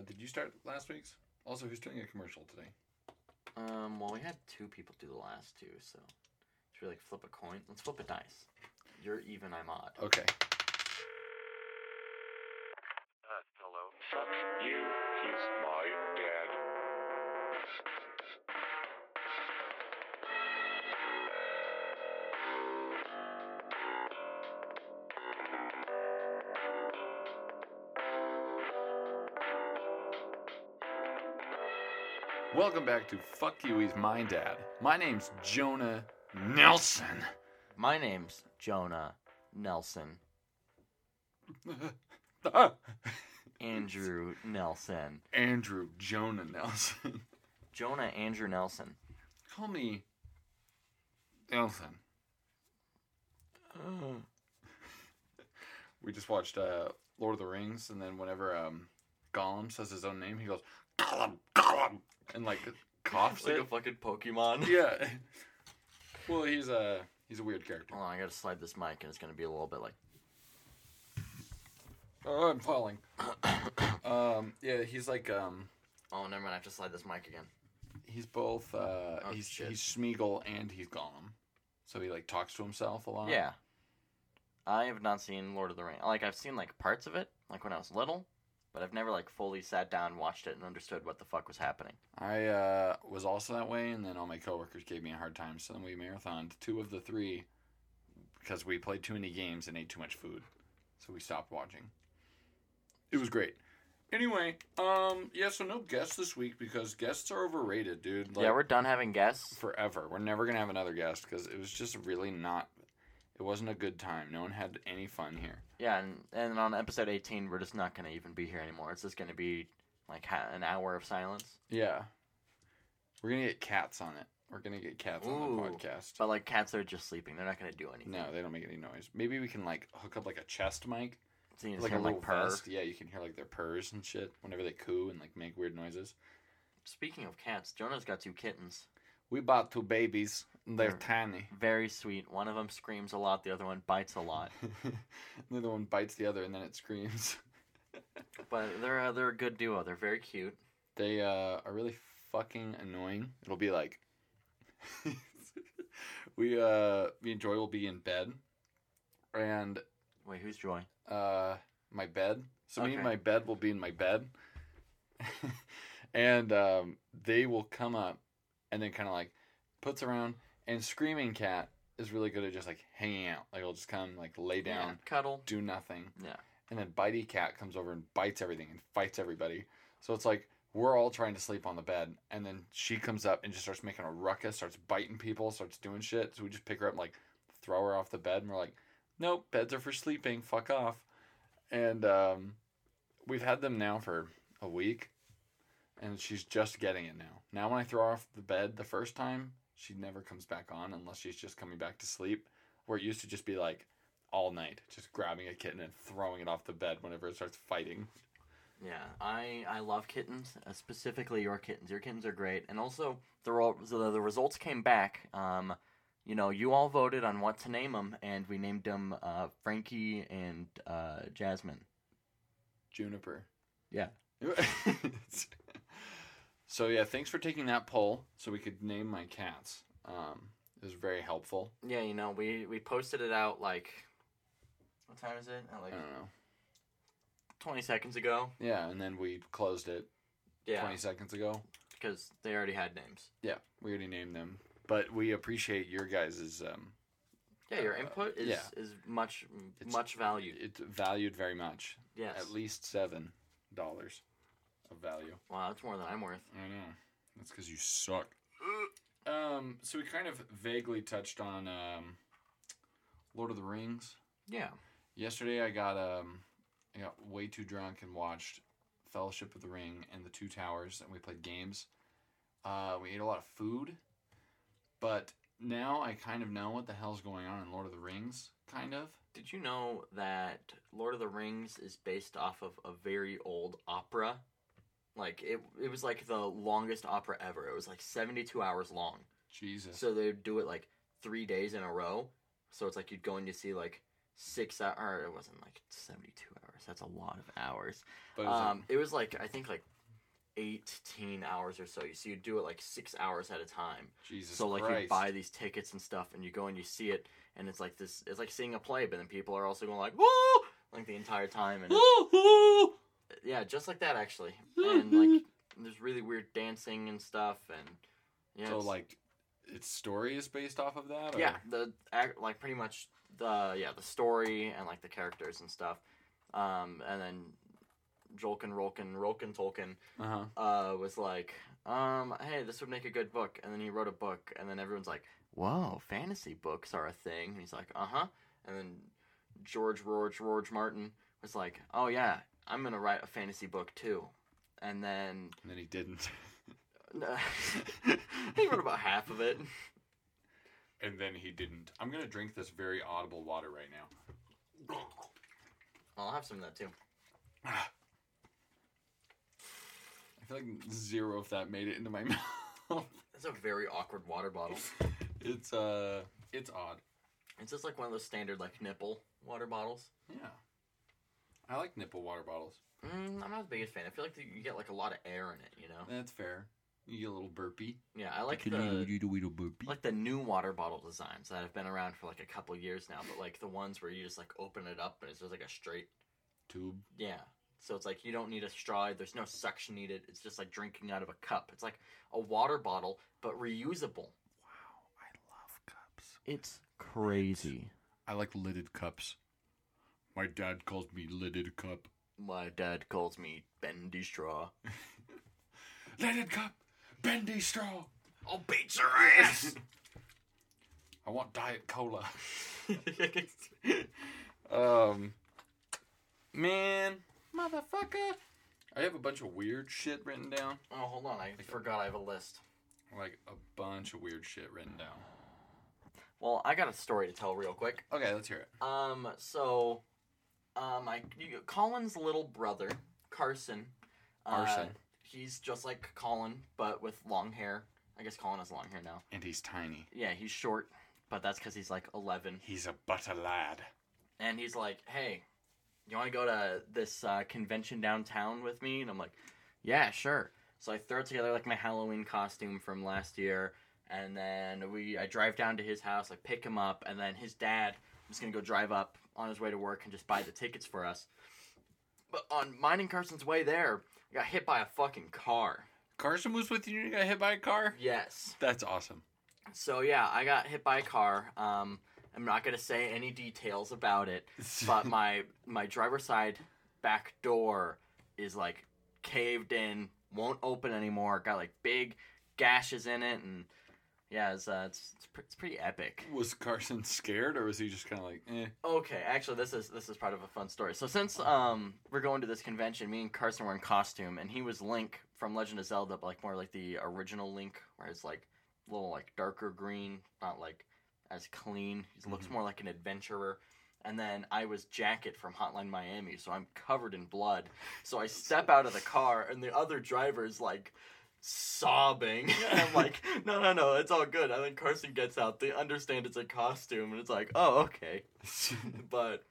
Uh, did you start last week's? Also, who's doing a commercial today? Um, well, we had two people do the last two, so should we like flip a coin? Let's flip a dice. You're even, I'm odd. Okay. Uh, hello? Fuck you. He's my Welcome back to Fuck You, He's My Dad. My name's Jonah Nelson. My name's Jonah Nelson. Andrew Nelson. Andrew Jonah Nelson. Jonah Andrew Nelson. Call me Nelson. We just watched uh, Lord of the Rings, and then whenever um, Gollum says his own name, he goes Gollum, Gollum, and like coughs like it. a fucking Pokemon. yeah. Well, he's a he's a weird character. Hold on, I gotta slide this mic, and it's gonna be a little bit like. Oh, I'm falling. um, yeah, he's like um, Oh, never mind. I have to slide this mic again. he's both uh, Oh, he's shit. he's Smeagol and he's Gollum, so he like talks to himself a lot. Yeah. I have not seen Lord of the Rings. Like I've seen like parts of it, like when I was little, but I've never like fully sat down, watched it, and understood what the fuck was happening. I uh, was also that way, and then all my coworkers gave me a hard time. So then we marathoned two of the three because we played too many games and ate too much food. So we stopped watching. It was great. Anyway, um, yeah. So no guests this week because guests are overrated, dude. Like, yeah, we're done having guests. forever. We're never gonna have another guest because it was just really not. It wasn't a good time. No one had any fun here. Yeah, and and on episode eighteen, we're just not gonna even be here anymore. It's just gonna be like ha- an hour of silence. Yeah, we're gonna get cats on it. We're gonna get cats on Ooh. the podcast. But like cats are just sleeping. They're not gonna do anything. No, they don't make any noise. Maybe we can like hook up like a chest mic, So you just like hear a 'em, little like purr. vest. Yeah, you can hear like their purrs and shit whenever they coo and like make weird noises. Speaking of cats, Jonah's got two kittens. We bought two babies. They're They're- tiny. Very sweet. One of them screams a lot. The other one bites a lot. the other one bites the other and then it screams. But they're uh, they're a good duo. They're very cute. They uh, are really fucking annoying. It'll be like we uh me and Joy will be in bed and Wait, who's Joy? uh my bed. So me and my bed will be in my bed. and um they will come up and then kind of like puts around and screaming cat is really good at just like hanging out. Like he'll just come like lay down, Yeah, cuddle. do nothing. Yeah. And then bitey cat comes over and bites everything and fights everybody. So it's like we're all trying to sleep on the bed, and then she comes up and just starts making a ruckus, starts biting people, starts doing shit. So we just pick her up, and, like throw her off the bed, and we're like, "Nope, beds are for sleeping. Fuck off." And um, we've had them now for a week, and she's just getting it now. Now when I throw her off the bed the first time, she never comes back on unless she's just coming back to sleep. Where it used to just be like all night, just grabbing a kitten and throwing it off the bed whenever it starts fighting. Yeah, I I love kittens, uh, specifically your kittens. Your kittens are great, and also the ro- the, the results came back. Um, you know, you all voted on what to name them, and we named them uh, Frankie and uh, Jasmine. Juniper. Yeah. so yeah, thanks for taking that poll so we could name my cats. Um, it was very helpful. Yeah, you know, we we posted it out like what time is it? At I don't know. twenty seconds ago. Yeah, and then we closed it Yeah, 20 seconds ago. because they already had names. Yeah, we already named them. But we appreciate your guys' um, Yeah, your input is yeah. is much It's- much valued. it's valued very much. Yes. At least seven dollars of value. Wow, that's more than I'm worth. I know. That's because you suck. Um, so we kind of vaguely touched on um, Lord of the Rings. Yeah. Yesterday, I got um, I got way too drunk and watched Fellowship of the Ring and the Two Towers, and we played games. Uh, we ate a lot of food, but now I kind of know what the hell's going on in Lord of the Rings. Kind of. Did you know that Lord of the Rings is based off of a very old opera? Like it, it was like the longest opera ever. It was like seventy-two hours long. Jesus. So they'd do it like three days in a row. So it's like you'd go in to see like six hour. Or it wasn't like seventy-two hours. hours. That's a lot of hours. But it was Um, it was like I think like eighteen hours or so. You so you do it like six hours at a time. Jesus so like Christ. you buy these tickets and stuff, and you go and you see it, and it's like this. It's like seeing a play, but then people are also going like woo like the entire time, and it's, yeah, just like that actually. And like there's really weird dancing and stuff, and yeah, so it's- like, its story is based off of that. Or? yeah, the like pretty much the yeah the story and like the characters and stuff, um, and then Jolkin Rolkin Rolkin Tolkien Uh huh. uh, was like, um, hey, this would make a good book. And then he wrote a book, and then everyone's like, whoa, fantasy books are a thing. And he's like, uh huh. And then George George George Martin was like, oh yeah, I'm gonna write a fantasy book too. And then And then he didn't. he wrote about half of it. and then he didn't. I'm gonna drink this very audible water right now. I'll have some of that too. I feel like zero of that made it into my mouth. It's a very awkward water bottle. it's uh, it's odd. It's just like one of those standard like nipple water bottles. Yeah. I like nipple water bottles. Mm, I'm not the biggest fan. I feel like you get like a lot of air in it. You know. That's fair. You get a little burpy. Yeah, I like the like the new water bottle designs that have been around for like a couple years now. But like the ones where you just like open it up and it's just like a straight. tube. Yeah. So it's like you don't need a straw. There's no suction needed. It's just like drinking out of a cup. It's like a water bottle but reusable. Wow, I love cups. It's crazy. I like lidded cups. My dad calls me lidded cup. My dad calls me bendy straw. Lidded cup, bendy straw. I'll beat your ass. I want diet cola. Um, man, motherfucker. I have a bunch of weird shit written down. oh, hold on. I forgot I have a list. Like a bunch of weird shit written down. Well, I got a story to tell real quick. Okay, let's hear it. Um, so, um, I you, Colin's little brother, Carson. uh, Carson. he's just like Colin, but with long hair. I guess Colin has long hair now. And he's tiny. Yeah, he's short, but that's because he's like 11. He's a butter lad. And he's like, hey, you want to go to this uh, convention downtown with me? And I'm like, yeah, sure. So I throw together like my Halloween costume from last year, and then we I drive down to his house, I pick him up, and then his dad was gonna go drive up on his way to work and just buy the tickets for us. But on mine and Carson's way there, I got hit by a fucking car. Carson was with you and you got hit by a car? Yes. That's awesome. So yeah, I got hit by a car. Um, I'm not gonna say any details about it, but my my driver's side back door is like caved in, won't open anymore. Got like big gashes in it, and yeah, it's uh, it's it's, pre- it's pretty epic. was Carson scared or was he just kind of like, eh? Okay, actually, this is this is part of a fun story. So since um we're going to this convention, me and Carson were in costume, and he was Link from Legend of Zelda, but like more like the original Link, where it's like a little like darker green, not like as clean. He looks Mhm. more like an adventurer. And then I was Jacket from Hotline Miami, so I'm covered in blood. So I step out of the car, and the other driver's like sobbing. And I'm like, no, no, no, it's all good. And then Carson gets out. They understand it's a costume, and it's like, oh, okay but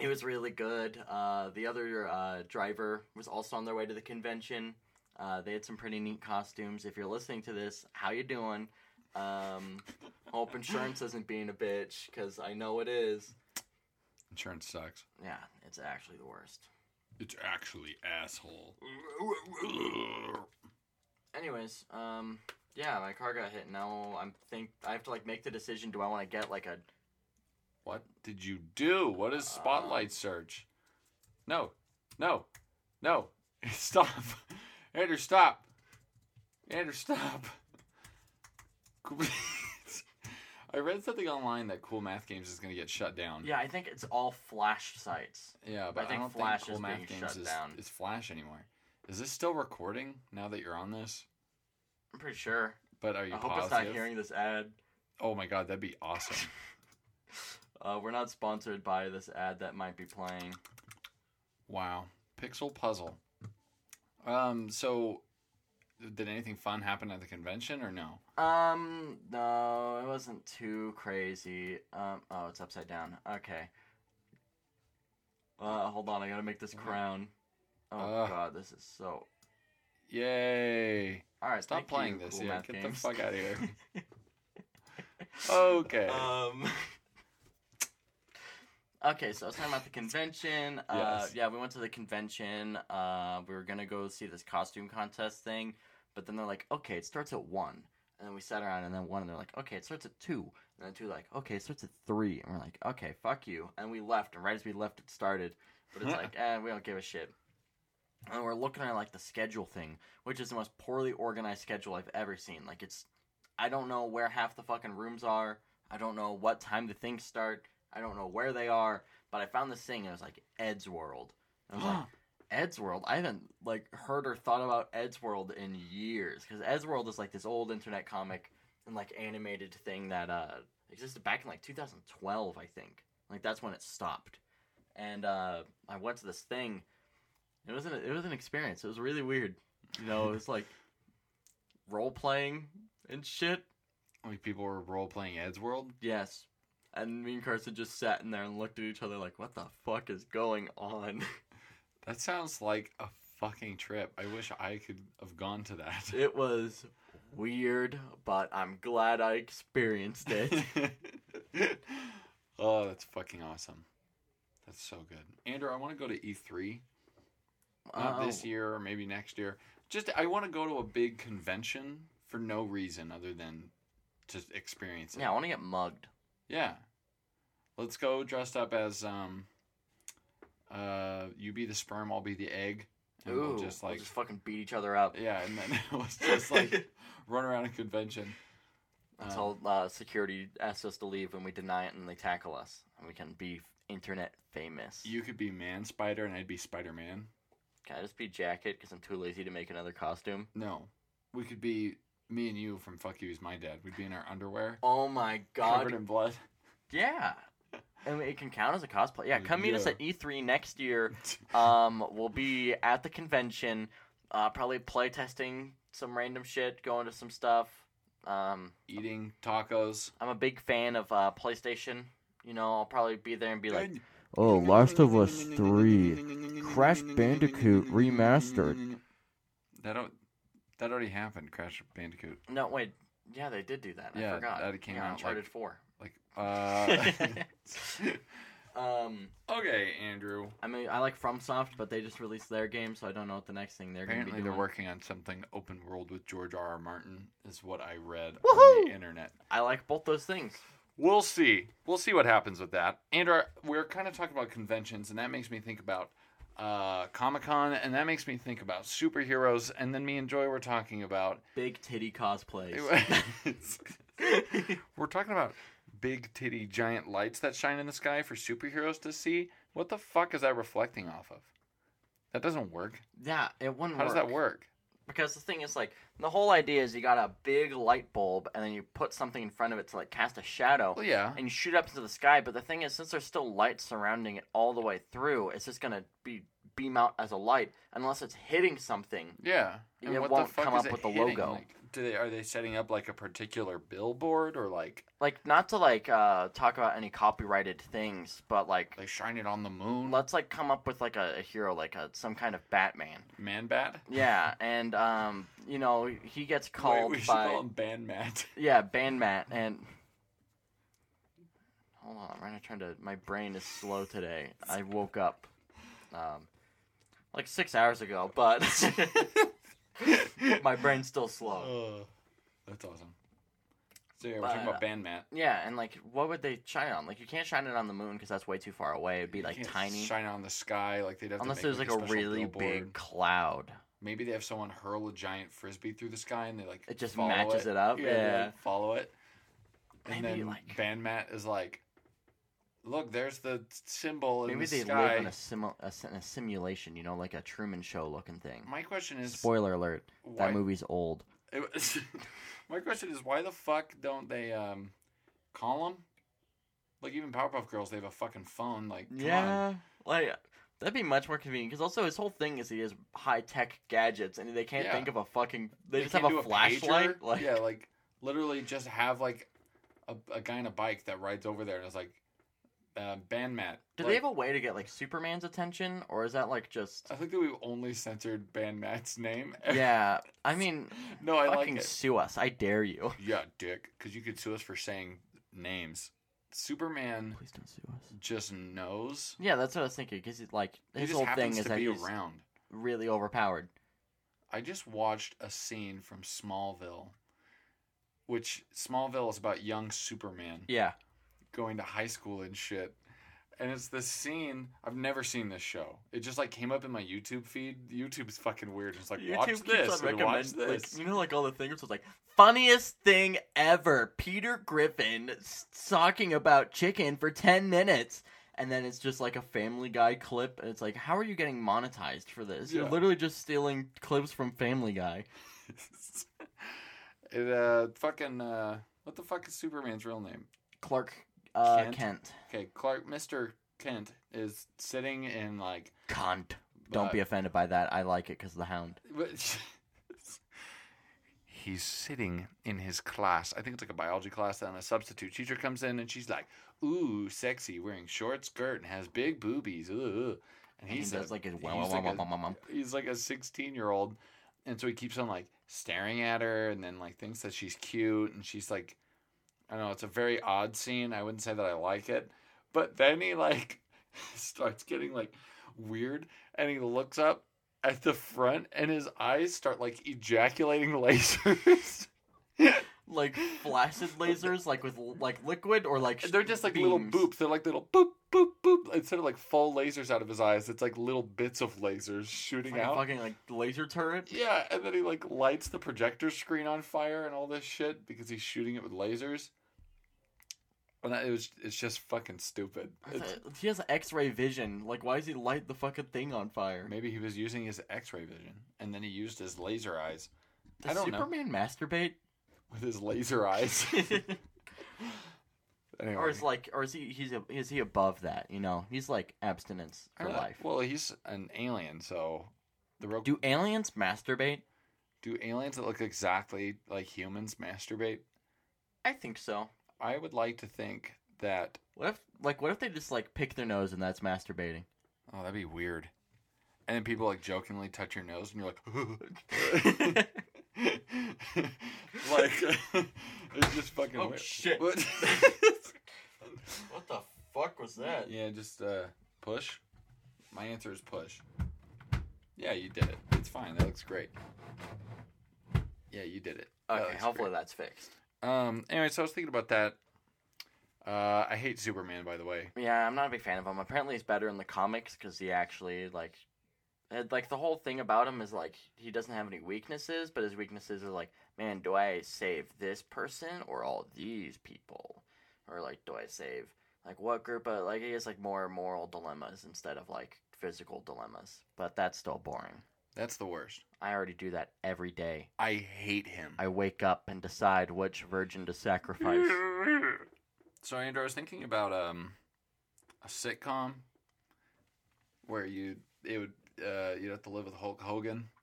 it was really good. Uh, the other uh, driver was also on their way to the convention. Uh, they had some pretty neat costumes. If you're listening to this, how you doing? Um, hope insurance isn't being a bitch because I know it is. Insurance sucks. Yeah, it's actually the worst. It's actually asshole. Anyways, um, yeah, my car got hit. Now I'm think I have to like make the decision. Do I want to get like a What did you do? What is spotlight search? No, no, no. Stop. Andrew, stop. Andrew, stop. I read something online that Cool Math Games is going to get shut down. yeah? I think it's all Flash sites. Yeah, but I, think don't Flash think Cool is Math being Games shut is, down. is Flash anymore. Is this still recording now that you're on this? I'm pretty sure. But are you I hope positive? it's not hearing this ad. Oh my god, that'd be awesome. Uh, we're not sponsored by this ad that might be playing. wow. Pixel puzzle. Um, so did anything fun happen at the convention or no? Um, no, it wasn't too crazy. Um, oh, it's upside down. Okay. Uh, hold on, I gotta make this crown. Oh Uh. god, this is so. Yay! All right, Stop playing you, this. Cool yeah, get Games. the fuck out of here. okay. Um. Okay, so I was talking about the convention. Uh, Yes. yeah, we went to the convention. Uh, we were gonna go see this costume contest thing, but then they're like, "Okay, it starts at one." And then we sat around, and then one, and they're like, "Okay, it starts at two. And then two, like, "Okay, it starts at three. And we're like, "Okay, fuck you." And we left, and right as we left, it started. But it's like, eh, we don't give a shit. And we're looking at like the schedule thing, which is the most poorly organized schedule I've ever seen. Like it's, I don't know where half the fucking rooms are. I don't know what time the things start. I don't know where they are. But I found this thing. And it was like Eddsworld. I was like, Eddsworld. I haven't like heard or thought about Eddsworld in years because Eddsworld is like this old internet comic and like animated thing that uh existed back in like 2012, I think. Like that's when it stopped. And uh I went to this thing. It was an it was an experience. It was really weird. You know, it was like role playing and shit. like people were role playing Eddsworld. Yes. And me and Carson just sat in there and looked at each other like, what the fuck is going on? That sounds like a fucking trip. I wish I could have gone to that. It was weird, but I'm glad I experienced it. oh, that's fucking awesome. That's so good. Andrew, I want to go to E3. Not this Oh, year or maybe next year. Just I want to go to a big convention for no reason other than to experience it. Yeah, I want to get mugged. Yeah. Let's go dressed up as um uh you be the sperm, I'll be the egg. And Ooh, we'll just like just fucking beat each other up Yeah, and then let's just like run around a convention. until uh, security asks us to leave and we deny it and they tackle us and we can be internet famous. You could be Man Spider and I'd be Spider Man. Can I just be Jacket because I'm too lazy to make another costume? No. We could be me and you from Fuck You You's My Dad. We'd be in our underwear. Oh my god! Covered in blood. Yeah, and it can count as a cosplay. Yeah, come meet us at E3 next year. Um, we'll be at the convention, uh, probably play testing some random shit, going to some stuff. Um, Eating tacos. I'm a big fan of uh, PlayStation. You know, I'll probably be there and be like, Oh, Last of Us 3. Crash Bandicoot Remastered. That don't, that already happened. Crash Bandicoot. no, wait, yeah, they did do that. Yeah, I forgot. that came yeah, out, Uncharted like- Four. Like uh. Um, okay, Andrew. I mean, I like FromSoft, but they just released their game, so I don't know what the next thing they're going to be Apparently, doing. they're working on something open world with George R. R. Martin. Is what I read on the internet. I like both those things. We'll see. We'll see what happens with that. Andrew, we're kind of talking about conventions, and that makes me think about uh, Comic Con, and that makes me think about superheroes, and then me and Joy were talking about. Big titty cosplays. we're talking about big titty giant lights that shine in the sky for superheroes to see. What the fuck is that reflecting off of? That doesn't work. yeah, it wouldn't How work. does that work? Because the thing is, like, the whole idea is you got a big light bulb, and then you put something in front of it to, like, cast a shadow, Well, yeah. and you shoot up into the sky. But the thing is, since there's still light surrounding it all the way through, it's just gonna be beam out as a light unless it's hitting something. Yeah. And It what won't the fuck come up it with the hitting? logo. Like, do they are they setting up like a particular billboard or like Like, not to like uh, talk about any copyrighted things, but like, they shine it on the moon? let's like come up with like a, a hero, like a some kind of Batman. Man bat? Yeah, and um, you know, he gets called Wait, we should by call him Band Matt. yeah, Band Matt and hold on, I'm trying to. My brain is slow today. I woke up, um, like six hours ago, but my brain's still slow. Oh, that's awesome. So yeah, we're But, talking uh, about Band Matt. Yeah, and like, what would they shine on? Like, you can't shine it on the moon because that's way too far away. It'd be like tiny, Shine it on the sky like they'd have unless to there's make, like a special really billboard. big cloud. Maybe they have someone hurl a giant frisbee through the sky and they like It just matches it up, they, yeah. like, follow it. And Maybe, then like- Band Matt is like, "Look, there's the symbol in Maybe the they sky." live in a, simu- a, in a simulation, you know, like a Truman Show looking thing. My question is, Spoiler alert: why, that movie's old. Was- my question is, why the fuck don't they um, call them? Like even Powerpuff Girls, they have a fucking phone. Like, come on. Yeah, like that'd be much more convenient. Because also his whole thing is he has high tech gadgets, and they can't Yeah. think of a fucking. They, just have do a flashlight. Like, yeah, like literally just have like a, a guy on a bike that rides over there and is like, uh, band Matt. Do Like, they have a way to get like Superman's attention, or is that like just? I think that we've only censored band Matt's name. yeah, I mean, no, I like it. sue us! I dare you. Yeah, dick, because you could sue us for saying names. Superman Please don't sue us. just knows. Yeah, that's what I was thinking. Because like his whole thing is that he's around. really overpowered. I just watched a scene from Smallville, which Smallville is about young Superman Yeah, going to high school and shit. And it's this scene. I've never seen this show. It just like came up in my YouTube feed. YouTube's fucking weird. It's like watch this and watch like, this. you know, like all the things. It's like funniest thing ever. Peter Griffin talking about chicken for ten minutes, and then it's just like a Family Guy clip. And it's like, how are you getting monetized for this? You're literally just stealing clips from Family Guy. it uh fucking uh what the fuck is Superman's real name? Clark uh, Kent? Kent. Okay, Clark Mr. Kent is sitting in like Cunt. Don't be offended by that. I like it because of the Hound. He's sitting in his class. I think it's like a biology class. And a substitute teacher comes in and she's like, "Ooh, sexy, wearing short skirt and has big boobies." Ooh, and And he he's a- like his he's like a- he's like a sixteen year old, and so he keeps on like staring at her, and then like thinks that she's cute, and she's like, I don't know. It's a very odd scene. I wouldn't say that I like it, but then he like starts getting like weird, and he looks up at the front, and his eyes start like ejaculating lasers. like flaccid lasers, like with like liquid or like They're just like little boops. They're like little boop boop boop. Instead of like full lasers out of his eyes, it's like little bits of lasers shooting like a out. fucking like laser turret. Yeah, and then he like lights the projector screen on fire and all this shit because he's shooting it with lasers. And that, it was it's just fucking stupid. It's, He has X-ray vision. Like, why does he light the fucking thing on fire? maybe he was using his X-ray vision, and then he used his laser eyes Does I don't know. Superman masturbate? with his laser eyes. anyway, or is like, or is he? He's a, is he above that? You know, he's like abstinence for don't life. Well, he's an alien, so the real Do aliens masturbate? do aliens that look exactly like humans masturbate? I think so. I would like to think that. What if, like, what if they just like pick their nose and that's masturbating? Oh, that'd be weird. And then people like jokingly touch your nose, and you're like, like it's just fucking. Oh, weird. shit. What? What the fuck was that? yeah, just uh, push. My answer is push. Yeah, you did it. It's fine. That looks great. Yeah, you did it. That Okay, hopefully great. that's fixed. Um. Anyway, so I was thinking about that. Uh, I hate Superman, by the way. Yeah, I'm not a big fan of him. Apparently, he's better in the comics because he actually like, it- like the whole thing about him is like he doesn't have any weaknesses, but his weaknesses are like, man, do I save this person or all these people, or like, do I save like what group of like he has like more moral dilemmas instead of like physical dilemmas. But that's still boring. That's the worst. I already do that every day. I hate him. I wake up and decide which virgin to sacrifice. So Andrew, I was thinking about um a sitcom where you it would uh you'd have to live with Hulk Hogan.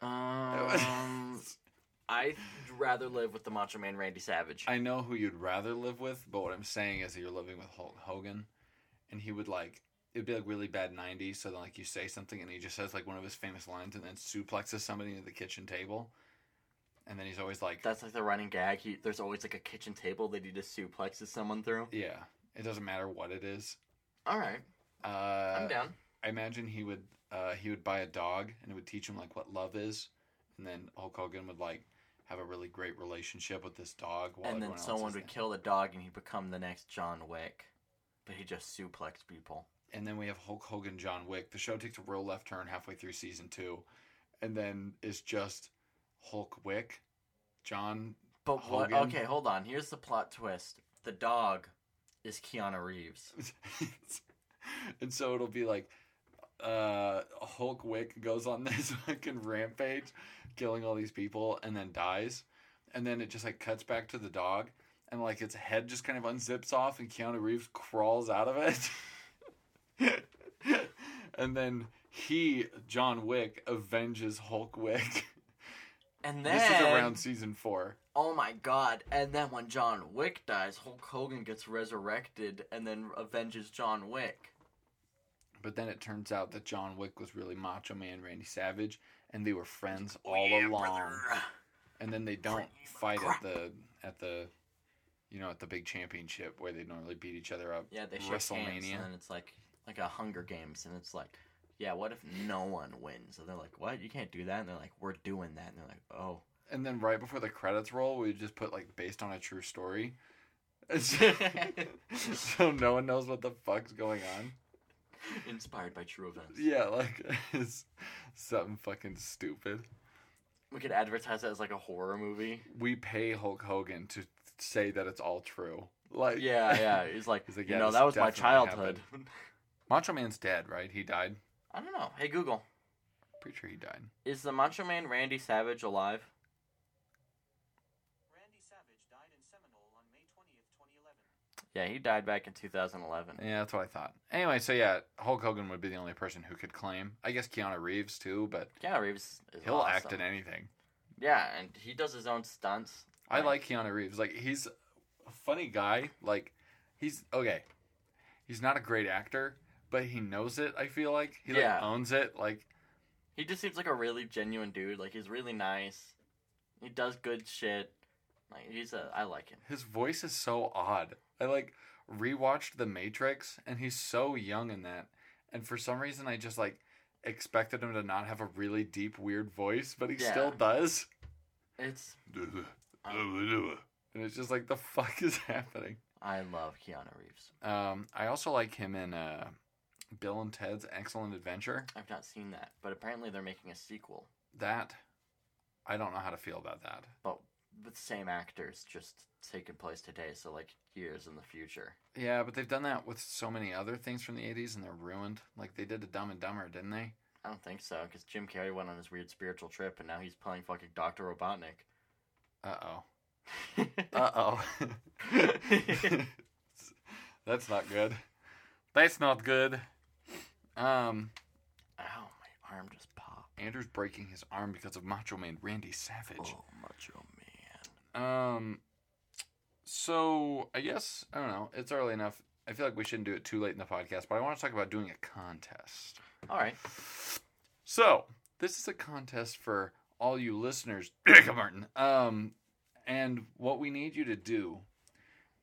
Um, I'd rather live with the Macho Man Randy Savage. I know who you'd rather live with, but what I'm saying is that you're living with Hulk Hogan, and he would like it'd be like really bad '90s. So then like you say something and he just says like one of his famous lines and then suplexes somebody into the kitchen table, and then he's always like, That's like the running gag. He, there's always like a kitchen table that he just suplexes someone through. yeah, it doesn't matter what it is. All right, Uh, I'm down. I imagine he would uh, he would buy a dog and it would teach him like what love is, and then Hulk Hogan would like have a really great relationship with this dog. While And then someone would there. kill the dog, and he'd become the next John Wick. But he just suplexed people. And then we have Hulk Hogan, John Wick. The show takes a real left turn halfway through season two, and then it's just Hulk Wick, John. But what? Okay, hold on. Here's the plot twist. The dog is Keanu Reeves. and so it'll be like uh Hulk Wick goes on this fucking rampage killing all these people and then dies and then it just like cuts back to the dog and like its head just kind of unzips off and Keanu Reeves crawls out of it and then he John Wick avenges Hulk Wick And then This is around season four. Oh my god. And then when John Wick dies, Hulk Hogan gets resurrected and then avenges John Wick. But then it turns out that John Wick was really Macho Man Randy Savage, and they were friends Oh, all yeah, along. brother. And then they don't fight at the at the, you know, at the big championship where they normally beat each other up. Yeah, they shake hands and it's like like a Hunger Games and it's like, yeah, what if no one wins? And they're like, what? You can't do that. And they're like, we're doing that. And they're like, oh. And then right before the credits roll, we just put like based on a true story. so no one knows what the fuck's going on. Inspired by true events. Yeah, like it's something fucking stupid. We could advertise it as like a horror movie. We pay Hulk Hogan to say that it's all true. Like Yeah, yeah. He's like, He's like, you "Yeah, know, that was my childhood. Macho Man's dead, right? He died. I don't know. Hey Google, Pretty sure he died. is the Macho Man Randy Savage alive? Randy Savage died in Seminole on May 20th, 2011. Yeah, he died back in 2011. Yeah, that's what I thought. Anyway, so yeah, Hulk Hogan would be the only person who could claim. I guess Keanu Reeves too, but Keanu Reeves is he'll awesome. act in anything. Yeah, and he does his own stunts. I like Keanu Reeves. Like he's a funny guy. Like he's okay. He's not a great actor, but he knows it. I feel like he like owns it. Like He just seems like a really genuine dude. Like he's really nice. He does good shit. Like he's a. I like him. his voice is so odd. I like rewatched The Matrix, and he's so young in that. And for some reason, I just like expected him to not have a really deep, weird voice, but he Yeah. still does. It's. And it's just like the fuck is happening. I love Keanu Reeves. Um, I also like him in uh, Bill and Ted's Excellent Adventure. I've not seen that, but apparently they're making a sequel. That I don't know how to feel about that. But with the same actors, just taking place today. So like years in the future. Yeah, but they've done that with so many other things from the '80s, and they're ruined. Like they did to Dumb and Dumber, didn't they? I don't think so, because Jim Carrey went on his weird spiritual trip, and now he's playing fucking Doctor Robotnik. Uh oh. Uh oh. That's not good. That's not good. Um, Ow, my arm just popped. Andrew's breaking his arm because of Macho Man Randy Savage. Oh, macho man. Um, so I guess I don't know. It's early enough. I feel like we shouldn't do it too late in the podcast, but I want to talk about doing a contest. All right. So this is a contest for all you listeners, Jacob Martin. Um, and what we need you to do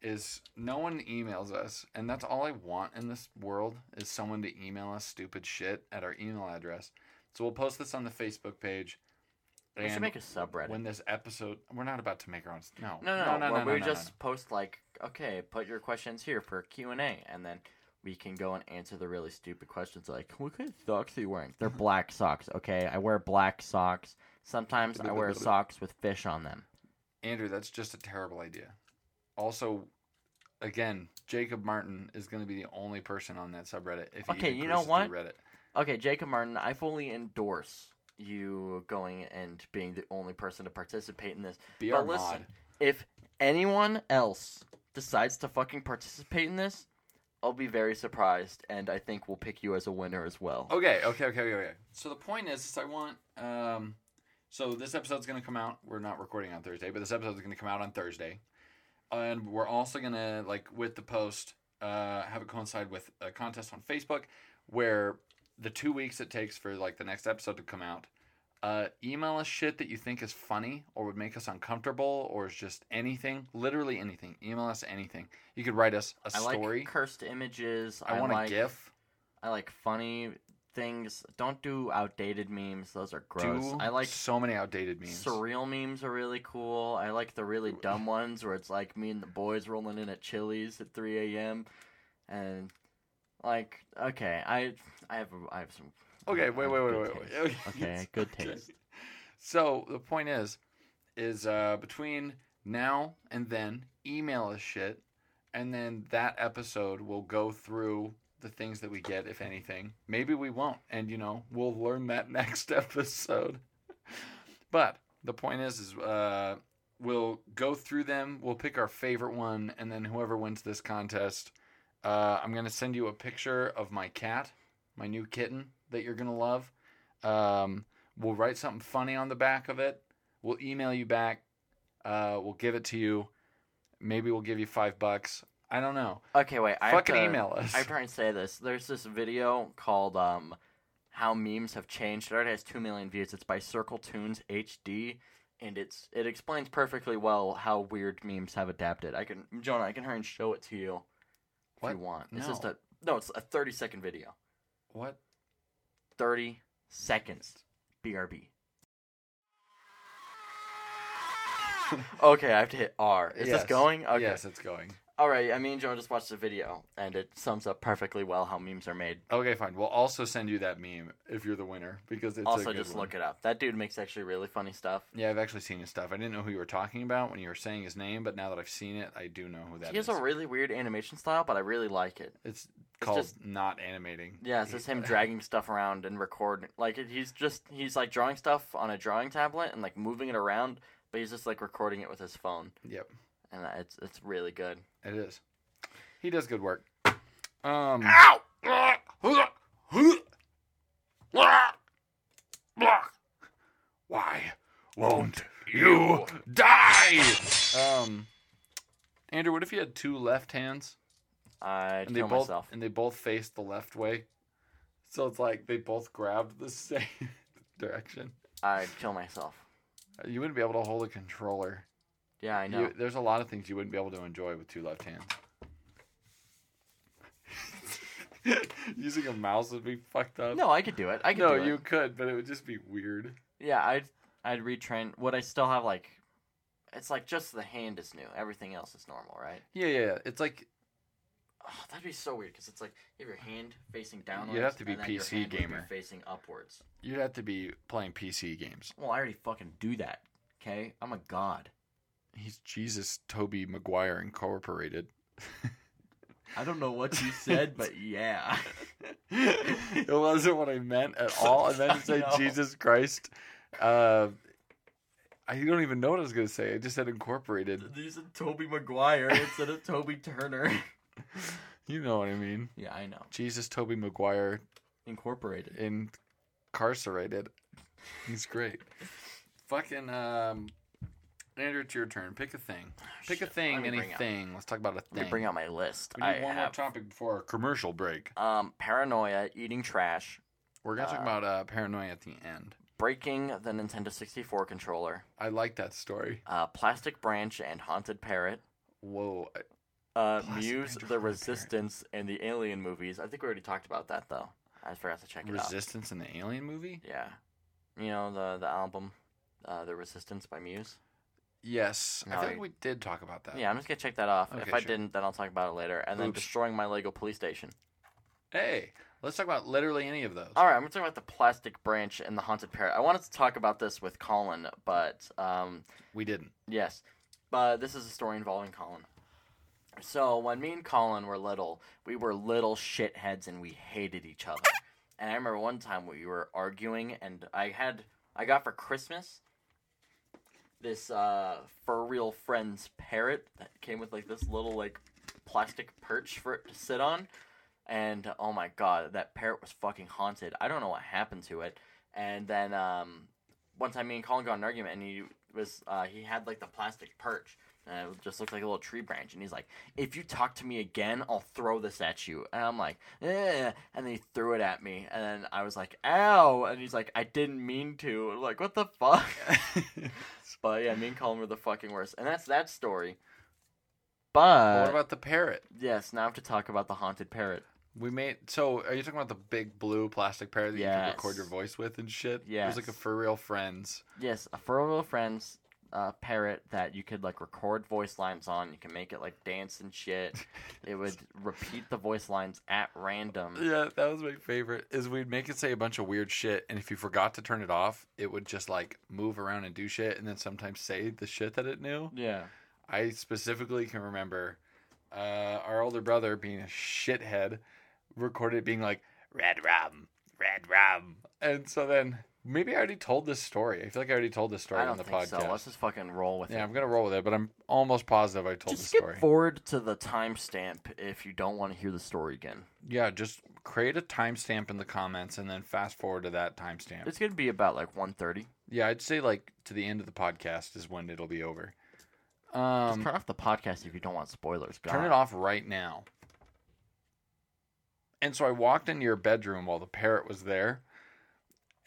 is no one emails us, and that's all I want in this world is someone to email us stupid shit at our email address. So we'll post this on the Facebook page. We should make a subreddit. When this episode, we're not about to make our own. No, no, no, no, where no, we no, just no. post like, okay, put your questions here for Q and A, and then we can go and answer the really stupid questions like, what kind of socks are you wearing? They're black socks. Okay, I wear black socks. Sometimes I wear socks with fish on them. Andrew, that's just a terrible idea. Also, again, Jacob Martin is going to be the only person on that subreddit. If he Okay, you know what? Reddit. Okay, Jacob Martin, I fully endorse you going and being the only person to participate in this. Be But our listen, mod. if anyone else decides to fucking participate in this, I'll be very surprised, and I think we'll pick you as a winner as well. Okay, okay, okay, okay, okay. So the point is, is I want. Um, so this episode's going to come out. We're not recording on Thursday, but this episode's going to come out on Thursday, and we're also going to like with the post uh, have it coincide with a contest on Facebook where the two weeks it takes for like the next episode to come out. Uh, email us shit that you think is funny or would make us uncomfortable or is just anything, literally anything. Email us anything. You could write us a I story. like cursed images. I, want like, a GIF. I like funny things. Don't do outdated memes. Those are gross. Do I like so many outdated memes. surreal memes are really cool. I like the really dumb ones where it's like me and the boys rolling in at Chili's at 3 a.m. and like okay, I I have I have some Okay, wait, wait, wait, wait, wait. taste. Okay, good taste. So the point is, is uh, between now and then, email us shit, and then that episode will go through the things that we get, if anything. Maybe we won't, and you know we'll learn that next episode. but the point is, is uh, we'll go through them. We'll pick our favorite one, and then whoever wins this contest, uh, I'm gonna send you a picture of my cat, my new kitten that you're gonna love. Um, we'll write something funny on the back of it. We'll email you back. Uh, we'll give it to you. Maybe we'll give you five bucks. I don't know. Okay, wait. I Fucking to, email us. I have to try and say this. There's this video called um, "How Memes Have Changed." It already has two million views. It's by Circle Tunes HD, and it's it explains perfectly well how weird memes have adapted. I can, Jonah, I can hurry and show it to you if What? you want. It's just No. a no. It's a 30 second video. What? 30 seconds. BRB. okay, I have to hit R. Is Yes. this going? Okay. Yes, it's going. All right. I mean, and Jonah just watched the video, and it sums up perfectly well how memes are made. Okay, fine. We'll also send you that meme if you're the winner because it's a also, good just one. look it up. That dude makes actually really funny stuff. Yeah, I've actually seen his stuff. I didn't know who you were talking about when you were saying his name, but now that I've seen it, I do know who that he has is. a really weird animation style, but I really like it. it's called just- not animating. Yeah, it's just him dragging stuff around and recording. Like he's just he's like drawing stuff on a drawing tablet and like moving it around, but he's just like recording it with his phone, Yep, and uh, it's it's really good. It is. He does good work. Um. Why won't you die? Um, Andrew, what if you had two left hands I and they kill both myself. and they both face the left way? So it's like they both grabbed the same direction. I'd kill myself. You wouldn't be able to hold a controller. Yeah, I know. You, there's a lot of things you wouldn't be able to enjoy with two left hands. Using a mouse would be fucked up. no, I could do it. I could no, do it. you could, but it would just be weird. Yeah, I'd I'd retrain. Would I still have like? It's like just the hand is new. Everything else is normal, right? Yeah, yeah. It's like Oh, that'd be so weird because it's like you have your hand facing downwards. You'd have to be PC hand would be gamer. facing upwards. you'd have to be playing PC games. Well, I already fucking do that. Okay, I'm a god. He's Jesus Tobey Maguire Incorporated. I don't know what you said, but yeah. it wasn't what I meant at all. I meant to say Jesus Christ. Uh, I don't even know what I was gonna say. I just said incorporated. You said Tobey Maguire instead of Toby Turner. You know what I mean. yeah, I know. Jesus Tobey Maguire Incorporated. incarcerated. He's great. Fucking um, Andrew, it's your turn. Pick a thing. Pick a thing, let me bring out- anything. Let's talk about a Let thing. me bring out my list. we need I one have more topic before our commercial break. um paranoia, eating trash, We're gonna talk Uh, about uh, paranoia at the end. breaking the Nintendo 64 controller, I like that story. uh, plastic branch and haunted parrot. Whoa, I- Uh, Plastic Muse, Branch The and Haunted Parrot. Resistance, and the Alien movies. I think we already talked about that though. I forgot to check it out. Resistance in the Alien movie. Yeah, you know the the album, uh, The Resistance by Muse. Yes, I No, feel like we did talk about that. Yeah, I'm just gonna check that off. if Okay, I sure. didn't, then I'll talk about it later. And then Oops. destroying my Lego police station. Hey, let's talk about literally any of those. All right, I'm gonna talk about the plastic branch and the haunted parrot. I wanted to talk about this with Colin, but um, We didn't. Yes, but this is a story involving Colin. So when me and Colin were little, we were little shitheads and we hated each other. And I remember one time we were arguing, and I had I got for Christmas this uh, FurReal Friends parrot that came with like this little like plastic perch for it to sit on. And oh my god, that parrot was fucking haunted. I don't know what happened to it. And then um, one time me and Colin got an argument, and he was uh, he had like the plastic perch, and it just looked like a little tree branch. And he's like, "If you talk to me again, I'll throw this at you." And I'm like, "Eh," and then he threw it at me, and then I was like, "Ow!" And he's like, "I didn't mean to." I'm like, what the fuck? but yeah, me and Colin were the fucking worst, and that's that story. But what about the parrot? yes, now I have to talk about the haunted parrot. We made so. Are you talking about the big blue plastic parrot that you Yes. could record your voice with and shit? Yeah. It was like a FurReal Friends. Yes, a FurReal Friends uh, parrot that you could like record voice lines on. You can make it like dance and shit. it would repeat the voice lines at random. Yeah, that was my favorite. Is we'd make it say a bunch of weird shit, and if you forgot to turn it off, it would just like move around and do shit, and then sometimes say the shit that it knew. Yeah. I specifically can remember uh, our older brother being a shithead, recorded being like "red rum, red rum," and so then maybe I already told this story. I feel like I already told this story I on don't the think podcast. so. Let's just fucking roll with yeah, it. I'm gonna roll with it, but I'm almost positive I told just the skip story. forward to the timestamp if you don't want to hear the story again. Yeah, just create a timestamp in the comments and then fast forward to that timestamp. It's gonna be about like 1.30. Yeah, I'd say like to the end of the podcast is when it'll be over. Just Um, turn off the podcast if you don't want spoilers. turn it off right now. And so I walked into your bedroom while the parrot was there.